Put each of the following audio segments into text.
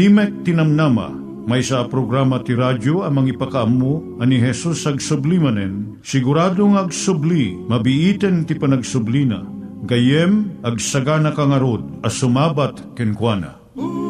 Timek Tinamnama, may sa programa ti radyo amang ipakaamu ani Jesus ag sublimanen, siguradong ag subli, mabiiten ti panagsublina, gayem ag sagana kangarod as sumabat kenkwana. Umay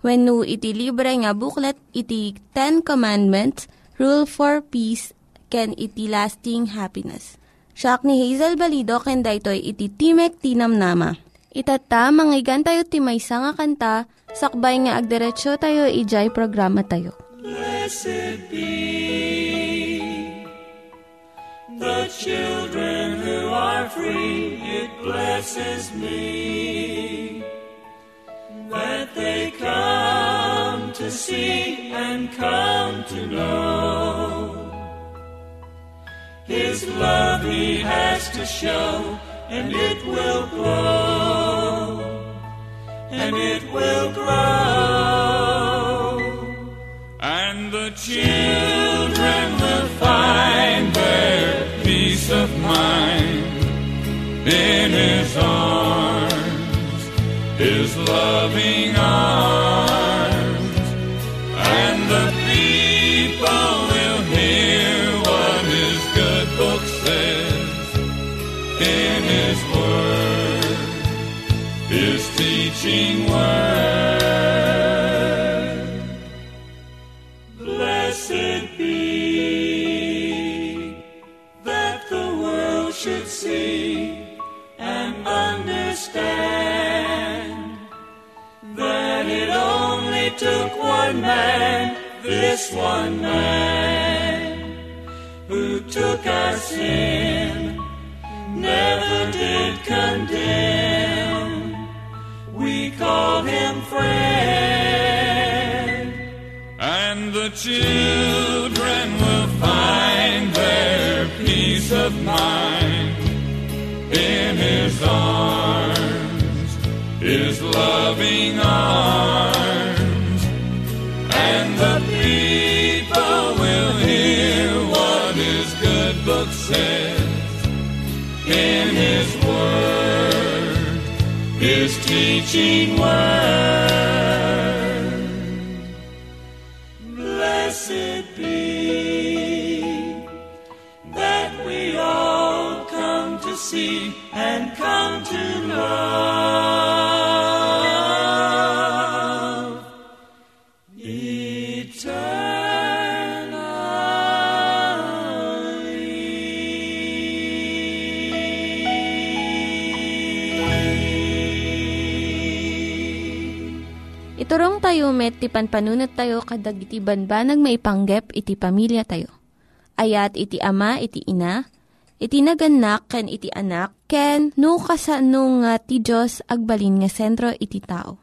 When no iti libre nga booklet, iti Ten Commandments, Rule for Peace, can iti lasting happiness. Siya ni Hazel Balido, ken daytoy iti Timek Tinam Nama. Itata, manggigan tayo timaysa nga kanta, sakbay nga agderetsyo tayo, ijay programa tayo. Blessed be the children who are free. It blesses me that they come to see and come to know His love He has to show, and it will grow, and it will grow. And the children will find their peace of mind man, who took our sin, never did condemn. We call him friend. And the children will find their peace of mind in his arms, his loving arms. Says in his word, his teaching word. Iturong tayo met, ti panpanunat tayo kadag iti banbanag maipanggep iti pamilya tayo. Ayat iti ama, iti ina, iti naganak, ken iti anak, ken no kasano nga ti Diyos agbalin nga sentro iti tao.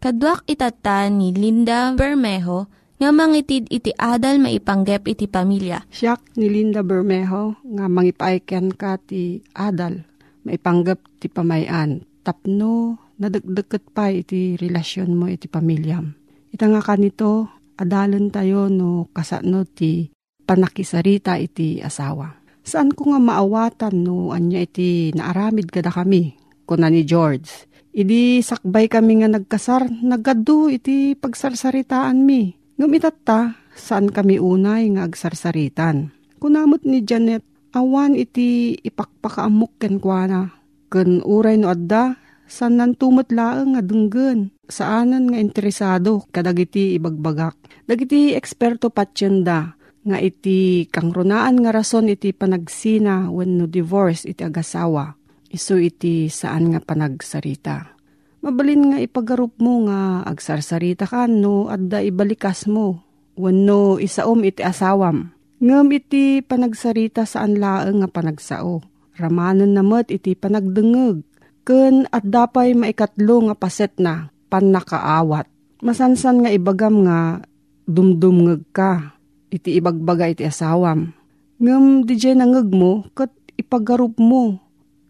Kaduak itata ni Linda Bermejo, nga mangitid iti adal maipanggep iti pamilya. Siya ni Linda Bermejo nga mangipaikyan ka ti adal maipanggep ti pamayan. Tapno nadagdagat pa iti relasyon mo iti pamilyam. Ita nga kanito adalan tayo no kasano ti panakisarita iti asawa. Saan ko nga maawatan no anya iti naaramid kada kami kuna ni George. Idi sakbay kami nga nagkasar, nagadu iti pagsarsaritaan mi Ngam itatta, saan kami unay nga agsarsaritan. Kunamot ni Janet, awan iti ipakpakaamok ken kuana. Ken uray no adda, saan nantumot laeng nga denggen. Saanan nga interesado kadagiti ibagbagak. Dagiti eksperto patyenda nga iti kangrunaan nga rason iti panagsina when no divorce iti agasawa. Isu iti saan nga panagsarita Mabalin nga ipagarup mo nga agsarsarita ka no adda ibalikas mo. Wano isaom iti asawam. Ngam iti panagsarita saan laeng nga panagsao. Ramanan namat iti panagdengeg. Ken at dapay maikatlo nga paset na panakaawat. Masansan nga ibagam nga dumdumngeg ka. Iti ibagbaga iti asawam. Ngam di nangeg mo kat ipagarup mo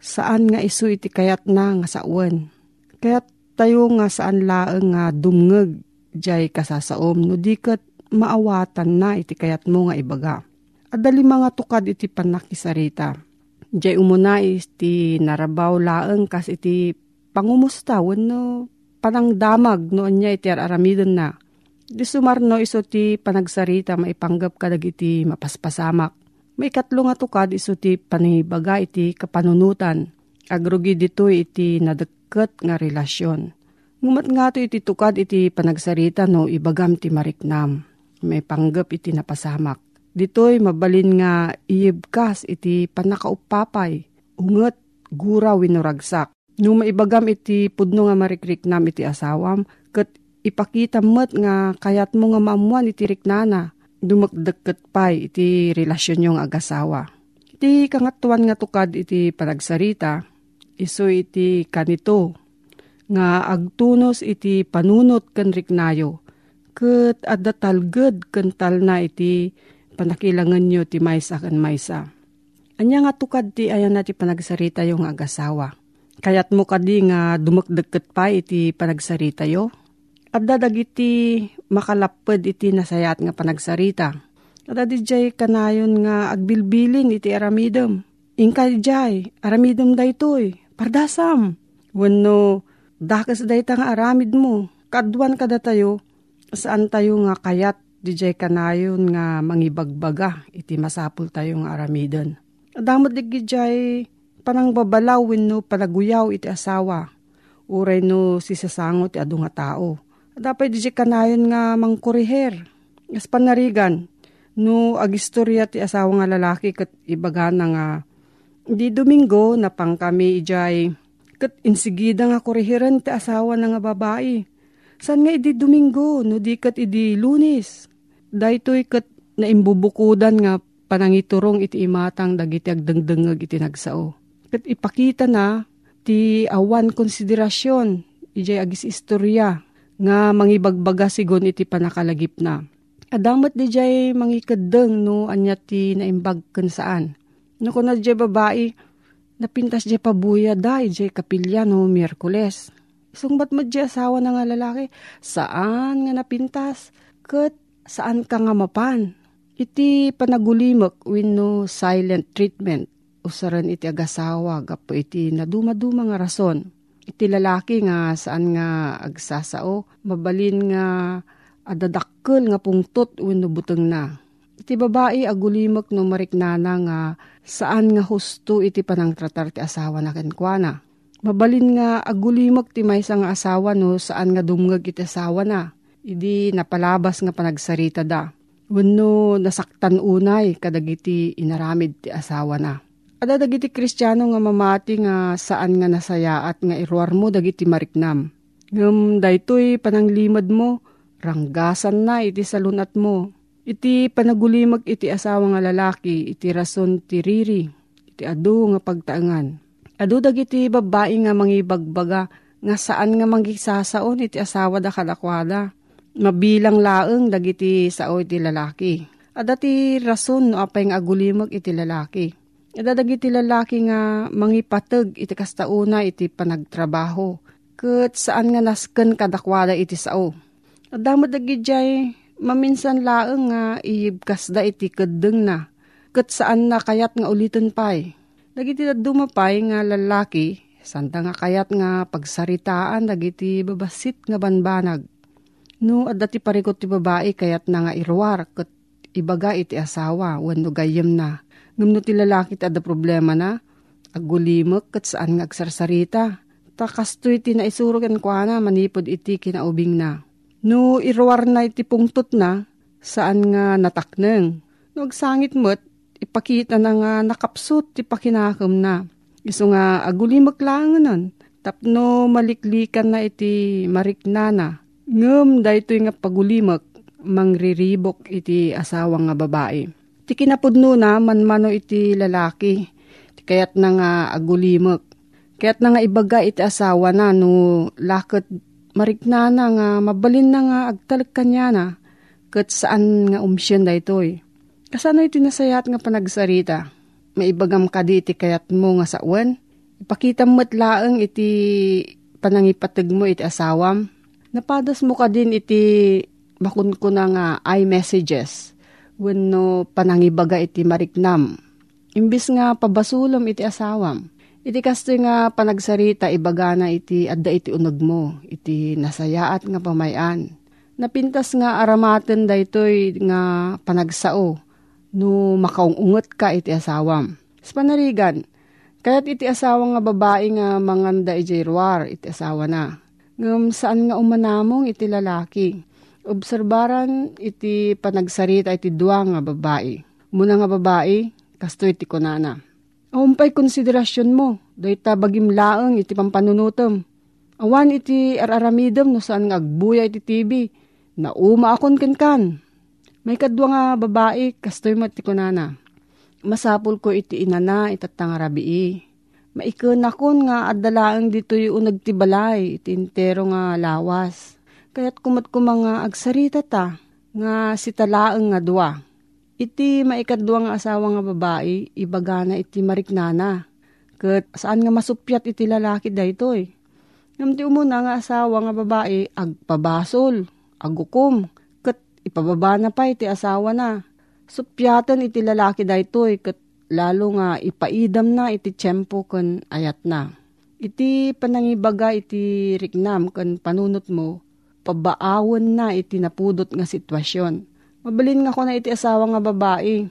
saan nga isu iti kayat na nga sawan Kaya't tayo nga saan laeng nga dumngeg jay kasasaom no di kat maawatan na iti kayat mo nga ibaga. Adali mga tukad iti panakisarita. Jay umuna iti narabaw laeng kas iti pangumusta no panang damag no anya iti aramidon na. Di sumarno iso ti panagsarita maipanggap kadag iti mapaspasamak. May katlo nga tukad iso ti panibaga iti kapanunutan. Agrugi dito iti nadak ket nga relasyon. Ngumat nga to iti tukad iti panagsarita no ibagam ti mariknam. May panggap iti napasamak. Ditoy mabalin nga iibkas iti panakaupapay. Unget gura winuragsak. No maibagam iti pudno nga marikriknam iti asawam, ket ipakita met nga kayat mo nga maamuan iti riknana. Dumagdagkat pay iti relasyon yung agasawa. Iti kangatuan nga tukad iti panagsarita, iso iti kanito nga agtunos iti panunot ken riknayo ket adda talged ken talna iti panakilangan nyo ti maysa ken maysa. Anya nga tukad ti ayan na ti panagsarita yung agasawa. Kayat mo kadi nga dumakdagket pa iti panagsarita yo. Adda dagiti makalapad iti nasayat nga panagsarita. Adda di jay kanayon nga agbilbilin iti aramidem. Ingkay jay, aramidem daytoy, Pardasam, wano dakas day nga aramid mo, kadwan kada tayo, saan tayo nga kayat jay kanayon nga mangibagbaga, iti masapul tayo nga aramidon. Adamot di jay panang babalaw no panaguyaw iti asawa, uray no si sasangot ti adu nga tao. Dapat jay kanayon nga mangkuriher, as panarigan, no agistorya ti asawa nga lalaki kat ibaga na nga Di Domingo na pang kami ijay kat insigida nga kurihiran ti asawa na nga babae. San nga idi Domingo no di kat idi lunes. Daytoy kat naimbubukudan nga panangiturong iti imatang dagiti agdengdengeg iti nagsao. Kat ipakita na ti awan konsiderasyon ijay agis istorya nga mangibagbaga sigon iti panakalagip na. Adamat di jay mangikadeng no anya ti naimbag kan saan No kuna di babae, napintas di pabuya da, di kapilya no Miyerkules. Sungbat mo di asawa na nga lalaki, saan nga napintas? Kat saan ka nga mapan? Iti panagulimak win no silent treatment. Usaran iti agasawa, gapo iti naduma-duma nga rason. Iti lalaki nga saan nga agsasao, mabalin nga adadakkel nga pungtot win no buteng na Iti babae agulimak no mariknana nga saan nga husto iti panangtratar ti asawa na kenkwana. Mabalin nga agulimak ti maysa nga asawa no saan nga dumngag iti asawa na. Idi napalabas nga panagsarita da. Wano nasaktan unay kadagiti inaramid ti asawa na. Ada dagiti kristyano nga mamati nga saan nga nasayaat nga iruar mo dagiti mariknam. Ngam daytoy pananglimad mo, ranggasan na iti salunat mo Iti panagulimag iti asawa nga lalaki, iti rason ti riri, iti adu nga pagtaangan. Adu dagiti babae nga mangibagbaga, nga saan nga manggisasaon iti asawa da kadakwada. Mabilang laeng dagiti sao iti lalaki. Adati rason no apay nga agulimag iti lalaki. Adadagi iti lalaki nga mangipateg iti kastauna iti panagtrabaho. Kat saan nga nasken kadakwada iti sao. Adamot dagi jay maminsan laeng nga iibkas da iti kedeng na. Kat saan na kayat nga ulitin pay. Dagiti dumapay nga lalaki, santa nga kayat nga pagsaritaan dagiti babasit nga banbanag. No, at dati parikot ti babae kayat na nga irwar, kat ibaga iti asawa, wano gayem na. Ngam no ti lalaki ti ada problema na, agulimek kat saan nga agsarsarita. Takastoy ti naisurugan kwa na, manipod iti kinaubing na. No, irwar na iti pungtot na, saan nga natakneng. No, agsangit mo't, ipakita na nga nakapsot ti pakinakam na. Iso nga agulimek lang nun. Tapno maliklikan na iti mariknana Ngem daytoy nga pagulimak mangriribok iti asawa nga babae. Ti kinapudno na manmano iti lalaki. Kayat na nga agulimak. Kayat na nga ibaga iti asawa na no lakot marikna na nga mabalin na nga agtalag kanya na kat saan nga umsyon daytoy. Kasano iti nasayat nga panagsarita? Maibagam ka di iti kayat mo nga sawan? Ipakita mo't laeng iti panangipatag mo iti asawam Napadas mo ka din iti bakun ko na nga iMessages when no panangibaga iti mariknam. Imbis nga pabasulam iti asawam. Iti kasto nga panagsarita ibaga na iti adda iti unag mo, iti nasayaat nga pamayan. Napintas nga aramaten daytoy nga panagsao no makaungungot ka iti asawam. Sa panarigan, kaya't iti asawa nga babae nga manganda iti iti asawa na ngam saan nga umanamong iti lalaki. Obserbaran iti panagsarita iti dua nga babae. Muna nga babae, kasto iti kunana. Umpay konsiderasyon mo, doy tabagim laeng iti pampanunutom. Awan iti araramidem no saan nga agbuya iti TV, na uma akon kenkan. May kadwa nga babae, kastoy mo iti kunana. Masapul ko iti inana itatang Maikon akon nga adalaang dito yung nagtibalay, iti intero nga lawas. Kaya't kumat ko mga agsarita ta, nga si talaang nga dua. Iti maikadwa nga asawa nga babae, ibagana iti mariknana. Kat saan nga masupyat iti lalaki daytoy. Ngamti umuna nga asawa nga babae, agpabasol, agukom, kat ipababa na pa iti asawa na. Supyatan iti lalaki daytoy, kat lalo nga ipaidam na iti tiyempo kan ayat na. Iti panangibaga iti riknam kan panunot mo, pabaawon na iti napudot nga sitwasyon. Mabalin nga ko na iti asawa nga babae.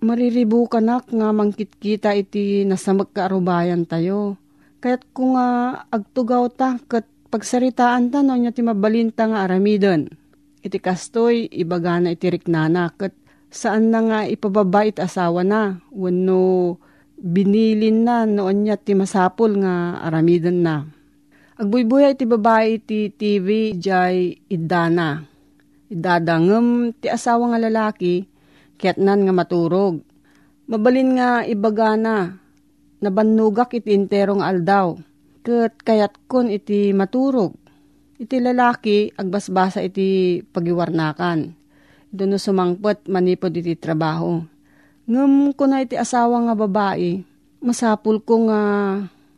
Mariribu kanak nga mangkitkita iti nasamag kaarubayan tayo. Kaya't kung nga agtugaw ta kat pagsaritaan ta no niya ti mabalinta nga aramidon. Iti kastoy ibagana iti riknana kat saan na nga ipababait asawa na. Wano binilin na noon niya ti masapol nga aramidan na. Agbuybuya iti babae ti TV jay idana. Idadangem ti asawa nga lalaki nan nga maturog. Mabalin nga ibagana nabannugak iti interong aldaw. Kat kayat kon iti maturog. Iti lalaki agbasbasa iti pagiwarnakan doon sumangpot manipod iti trabaho. Ngam ko na iti asawa nga babae, masapul ko nga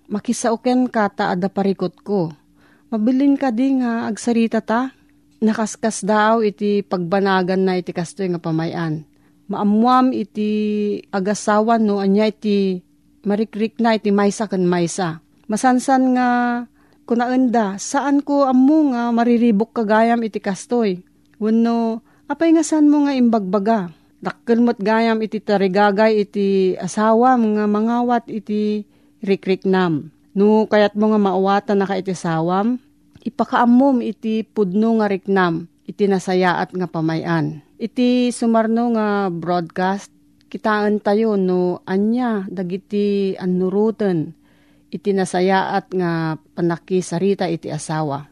makisauken ka ta ada parikot ko. Mabilin ka di nga agsarita ta. Nakaskas daw iti pagbanagan na iti kastoy nga pamayan. Maamuam iti agasawan no anya iti marikrik na iti maysa kan maysa. Masansan nga kunaenda, saan ko amu nga mariribok kagayam iti kastoy. Wano, Apay nga san mo nga imbagbaga. Dakkel mo't gayam iti tarigagay iti asawa mga mangawat iti rikrik nam. No kayat mo nga maawatan na ka iti sawam, ipakaamom iti pudno nga riknam, iti nasayaat nga pamayan. Iti sumarno nga broadcast, kitaan tayo no anya dagiti anuruten iti nasayaat nga panakisarita iti asawa.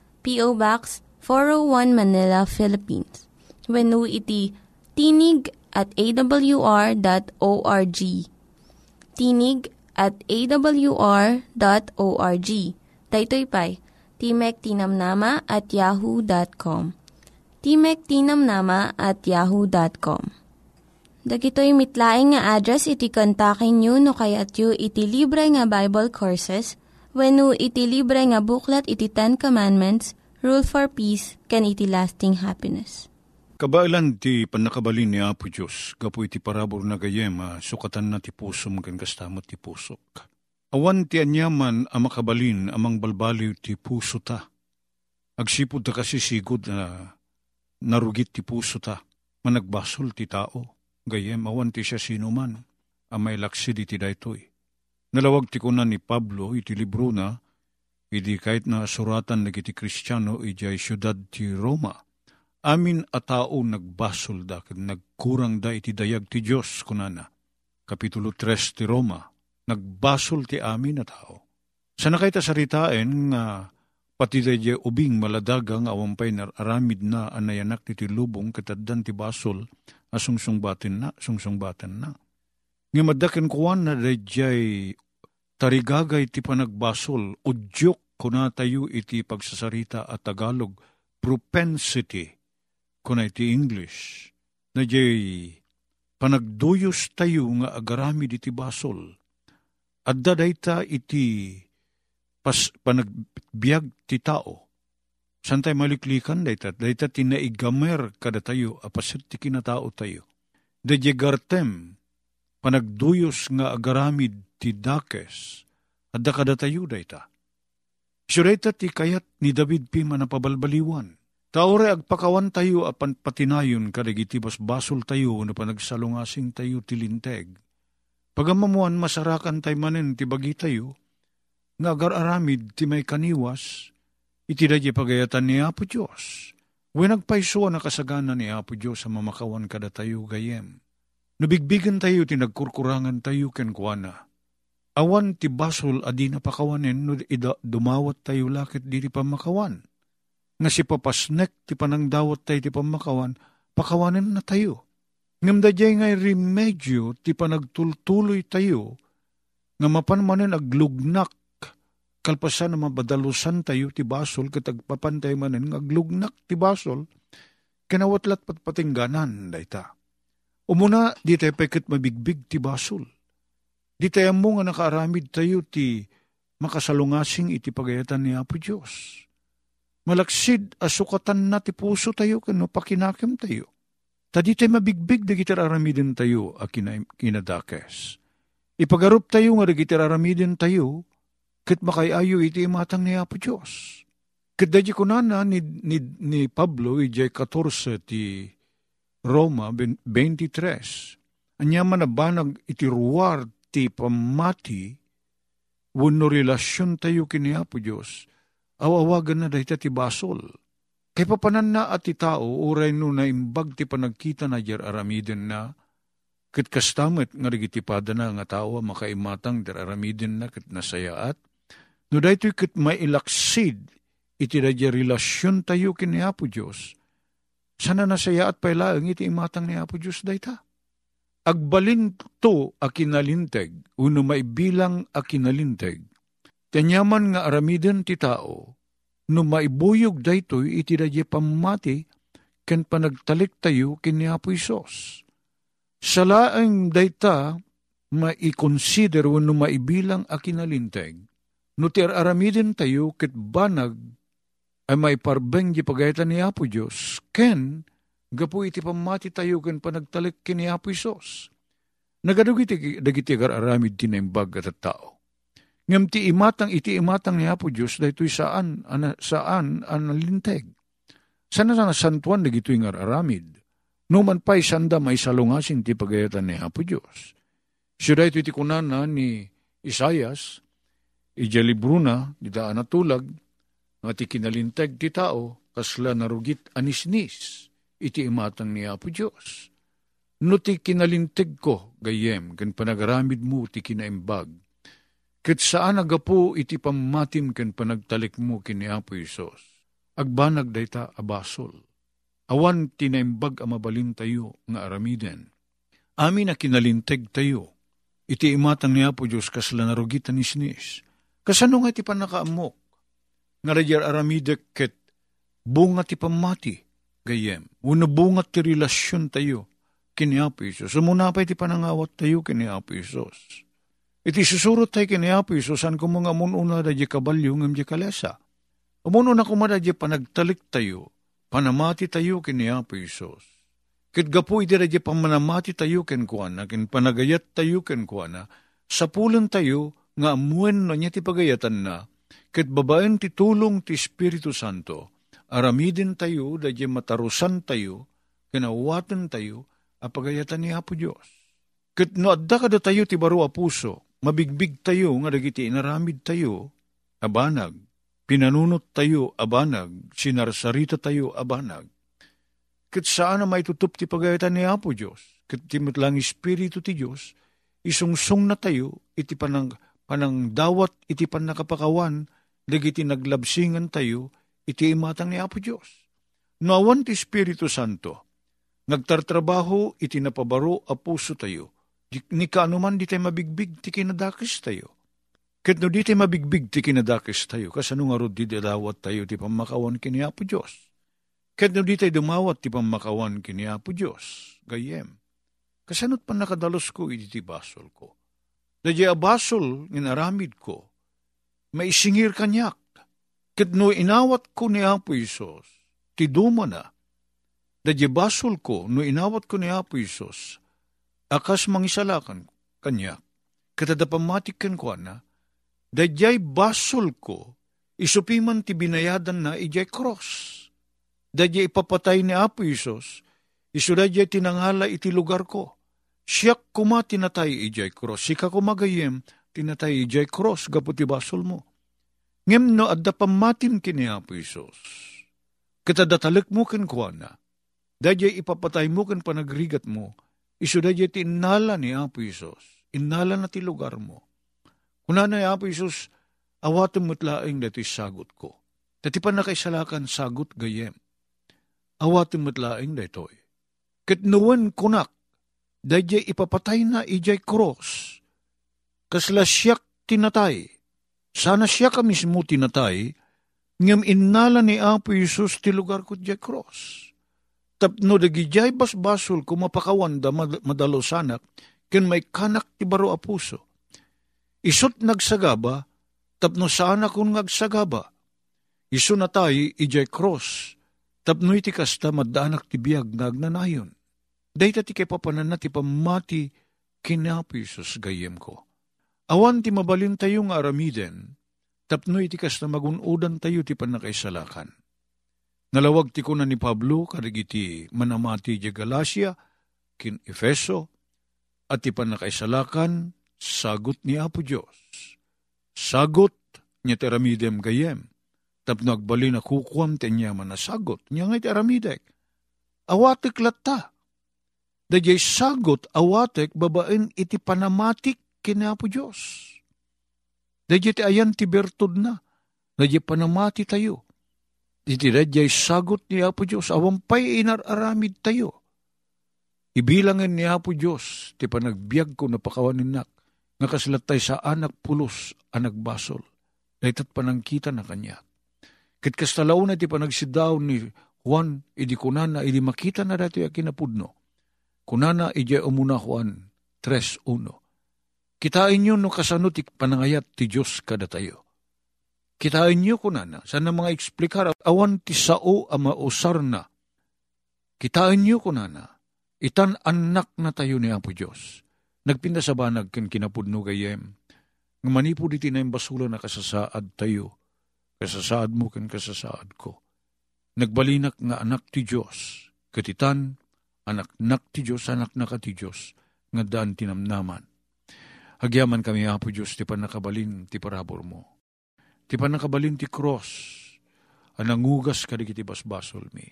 P.O. Box 401 Manila, Philippines. When iti tinig at awr.org. Tinig at awr.org. Daytoy pa'y Timek Tinamnama at yahoo.com. Timek Tinamnama at yahoo.com. Dagitoy mitlaing nga address iti kontakin nyo no kayat yu iti libre nga Bible Courses when no iti libre nga buklat iti Ten Commandments, Rule for Peace, can iti lasting happiness. Kabailan ti panakabalin ni Apo Diyos, gapu iti parabor na gayem, sukatan na ti pusom kan kastamot ti pusok. Awan ti anyaman ang makabalin amang balbaliw ti puso ta. Agsipod ta kasi sigod na narugit ti puso ta, managbasol ti tao Gayem, awan ti siya sinuman, ang may laksid iti daytoy. Nalawag ti kunan ni Pablo iti libro na, idi kahit na suratan na iti kristyano ijay syudad ti Roma. Amin a tao nagbasol da, nagkurang da iti dayag ti Diyos kunana. Kapitulo 3 ti Roma, nagbasol ti amin a tao. Sana kay saritain nga pati daye ubing maladagang awampay na aramid na anayanak ti lubong kataddan ti basol asungsungbatin na, sungsungbatin na. Nga madakin kuwan na dayjay tarigagay ti panagbasol, udyok kuna tayo iti pagsasarita at Tagalog, propensity, kuna iti English, na jay panagduyos tayo nga agarami iti basol. At dadayta iti pas, panagbiag ti tao, Santay maliklikan dayta, dayta tinaigamer kada tayo, apasit ti kinatao tayo. Dadya gartem, panagduyos nga agaramid ti dakes, at kada tayo dayta. Sureta ti kayat ni David pi manapabalbaliwan. Taore agpakawan tayo apan patinayon kadagiti basol tayo na panagsalungasing tayo tilinteg. Pagamamuan masarakan tayo manen ti bagi tayo, nga agar-aramid ti may kaniwas, Iti dadya pagayatan ni Apo Diyos. When nagpaisuan na kasagana ni Apo Diyos sa mamakawan kada tayo gayem. Nabigbigan tayo, tinagkurkurangan tayo ken kuana. Awan ti basol adi na pakawanen no ida, dumawat tayo lakit di ti pamakawan. Nga si papasnek ti panangdawat tayo ti pamakawan, pakawanen na tayo. Ngam dadyay ngay remedyo ti panagtultuloy tayo, nga mapanmanen aglugnak kalpasan na mabadalusan tayo ti basol katagpapantay manen ngaglugnak ti basol kanawatlat patpatingganan dayta. Umuna di tayo pekit mabigbig ti basol. Di tayo mo nga nakaaramid tayo ti makasalungasing iti pagayatan ni Apo Diyos. Malaksid asukatan na ti puso tayo kano pakinakim tayo. Tadi tayo mabigbig da gitararamidin tayo a kinadakes. Ipagarup tayo nga da gitararamidin tayo Kat makayayo iti imatang ni Apo Diyos. Kat dadya ko na ni, ni, ni Pablo, ijay 14 ti Roma 23. Anya manabanag iti ruwar ti pamati, wano relasyon tayo kini Apo Diyos, awawagan na dahita ti basol. Kay papanan na at ti tao, uray no na imbag ti panagkita na jar aramiden na, Kit kastamet nga rigitipada na nga tao makaimatang der aramiden na kit nasayaat, No daytoy ket mailaksid iti dadya relasyon tayo kini Apo Diyos. Sana nasaya at pailaang iti imatang ni Apo Diyos dayta. Agbalin to a kinalinteg, uno maibilang a kinalinteg. Tanyaman nga aramiden ti tao, no maibuyog daytoy iti dadya pamati, ken panagtalik tayo kini Apo Isos. Salaang dayta, maikonsider no maibilang a kinalinteg, No ti aramidin tayo ket banag ay may parbeng di pagayatan ni Apo Diyos, ken gapu iti pamati tayo ken panagtalik kini Apo Isos. Nagadug iti dagiti aramid tinaimbag at tao. Ngam ti imatang iti imatang ni Apo Diyos daytoy saan ana, saan analinteg. Sana sana santuan dagito nga aramid. Numan pa'y sanda may salungasing ti pagayatan ni Apo Diyos. Siya dayto iti kunana ni Isayas, ija libro na, didaan na tulag, nga ti kinalintag ti tao, kasla narugit anisnis, iti imatang ni Apo Diyos. No ti kinalintag ko, gayem, gan panagaramid mo ti kinaimbag. Kat saan agapo iti pamatim kan panagtalik mo kini Apo Isos. Agbanag dayta abasol. Awan tinaimbag amabalin tayo nga aramiden. Amin na kinalintag tayo. Iti imatang ni Apo Diyos kasla narugit anisnis. Kasano nga iti panakaamok? Nga radyar aramidek ket bunga ti pamati, gayem. Una bunga ti relasyon tayo, kini Apo Isos. Sumunapay ti panangawat tayo kini Apo Isos. Iti susurot tayo kini Apo Isos, an kung mga mununa da di kabalyo ngam di kalesa. Umuno na kumada di panagtalik tayo, panamati tayo kini Apo Isos. Kit gapo iti di pamanamati tayo ken kuana, ken panagayat tayo ken kuana, sa pulan tayo, nga amuen no niya ti pagayatan na, ket babaen ti tulong ti Espiritu Santo, aramidin tayo, dadya matarusan tayo, kinawatan tayo, apagayatan ni Apo Diyos. Ket no adda kada tayo ti baro a puso, mabigbig tayo nga dagiti inaramid tayo, abanag, pinanunot tayo abanag, sinarsarita tayo abanag. Ket saan na may tutup ti pagayatan ni Apo Diyos, ket timot lang Espiritu ti Diyos, isungsung na tayo, iti panang, panang dawat, iti panakapakawan, dagiti naglabsingan tayo, iti imatang ni Apo Diyos. Nawan ti Espiritu Santo, nagtartrabaho iti napabaro a puso tayo, ni kaanuman di tayo mabigbig ti kinadakis tayo. Ket no di tayo mabigbig ti kinadakis tayo, kasano nga di dadawat tayo ti pamakawan kini Apo Diyos. Ket no di tayo dumawat ti pamakawan kini Apo Diyos, gayem. Kasanot pa nakadalos ko iti ti basol ko. Dadya abasol ngin aramid ko, maisingir kanyak, Ket no inawat ko ni Apo Isos, ti duma na, dadya basol ko, no inawat ko ni Apo Isos, akas mangisalakan kanya, katadapamatik ken ko na, dadyay basol ko, isupiman ti binayadan na ijay cross. Dadya ipapatay ni Apo Isos, iso dadya tinangala iti lugar ko. Siyak kuma tinatay ijay cross, sika kumagayem, tinatay ijay cross, gaputi basol mo Ngem no adda pamatim kini Apo Isos. Katadatalek mo ken kuana. Dadya ipapatay mo ken panagrigat mo. Iso dadya ti ni Apo Isos. Inala na ti lugar mo. Kuna na Apo Isos, awatem mo't laing dati sagot ko. Dati pa nakaisalakan sagot gayem. Awatem mo't laing datoy. Ket nuwan kunak, dadya ipapatay na ijay cross. Kasla siyak tinatay sana siya ka mismo tinatay, ngam innala ni Apo Isus ti lugar ko di cross. Tapno dagijay basbasol ko mapakawanda madalo sanak, ken may kanak ti baro a puso. Isot nagsagaba, tapno sana kun ngagsagaba. Iso na tayo ijay cross, tapno iti kasta madanak ti biyag nagnanayon. Dahita ti kay papanan na ti pamati kinapo Isus gayem ko Awan ti mabalin tayo nga aramiden, tapno iti kas na magunudan tayo ti panakaisalakan. Nalawag ti kuna ni Pablo, karigiti manamati di Galacia, kin Efeso, at ti panakaisalakan, sagot ni Apo Diyos. Sagot niya ti aramidem gayem, tapno agbali na kukuam ti niya manasagot, niya nga ti aramidek. Awatek latta. Dajay sagot awatek babaen iti panamatik kinapo Diyos. Ti ayan ti bertod na, dadya panamati tayo. Iti dadyay sagot ni Apo Diyos, awampay inararamid tayo. Ibilangan ni Apo Diyos, ti panagbiag ko napakawanin nak, nga kaslatay sa anak pulos, anak basol, daytat panangkita na kanya. Kit kastalaw na ti panagsidaw ni Juan, idi kunana, idi makita na dati akinapudno. Kunana, idi umuna Juan 3.1. Kitain nyo no kasano ti panangayat ti Diyos kada tayo. Kitain nyo kunana, sana mga eksplikar, awan ti sao ama usar na. Kitain nyo kunana, itan anak na tayo ni Apo Diyos. Nagpinda sa banag ken kinapudno gayem. Nga manipod iti na basula na kasasaad tayo. Kasasaad mo ken kasasaad ko. Nagbalinak nga anak ti Diyos. Katitan, anak nak ti Diyos, anak na ka ti Diyos. Nga daan tinamnaman Agyaman kami, Apo Diyos, ti panakabalin ti parabor mo. Ti panakabalin ti cross. anangugas kadigiti basbasol mi.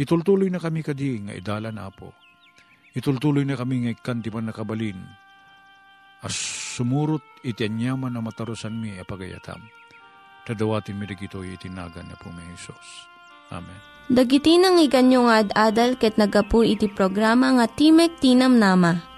Itultuloy na kami kadi nga idala na po. Itultuloy na kami nga ikan ti nakabalin. As sumurot iti anyaman na matarusan mi apagayatam. Tadawatin mi dagito itinagan na po may Isos. Amen. Dagiti nang iganyo nga ad-adal ket nagapu iti programa nga Timek Tinam Nama.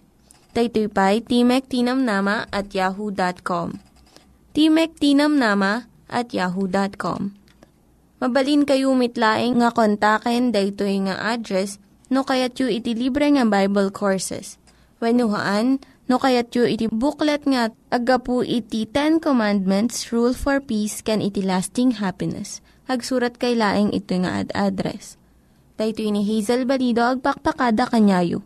Daytoy pa'y Timek Tinamnama at yahoo.com. Timek Tinamnama at yahoo.com. Mabalin kayo mitlaing nga kontaken daytoy nga address no kayat yu iti libre nga Bible Courses. When no kayat yu iti booklet nga agapu iti Ten Commandments, Rule for Peace, can iti lasting happiness. Hagsurat kay laing ito nga ad address Dahito ni Hazel Balido agpakpakada kanyayo.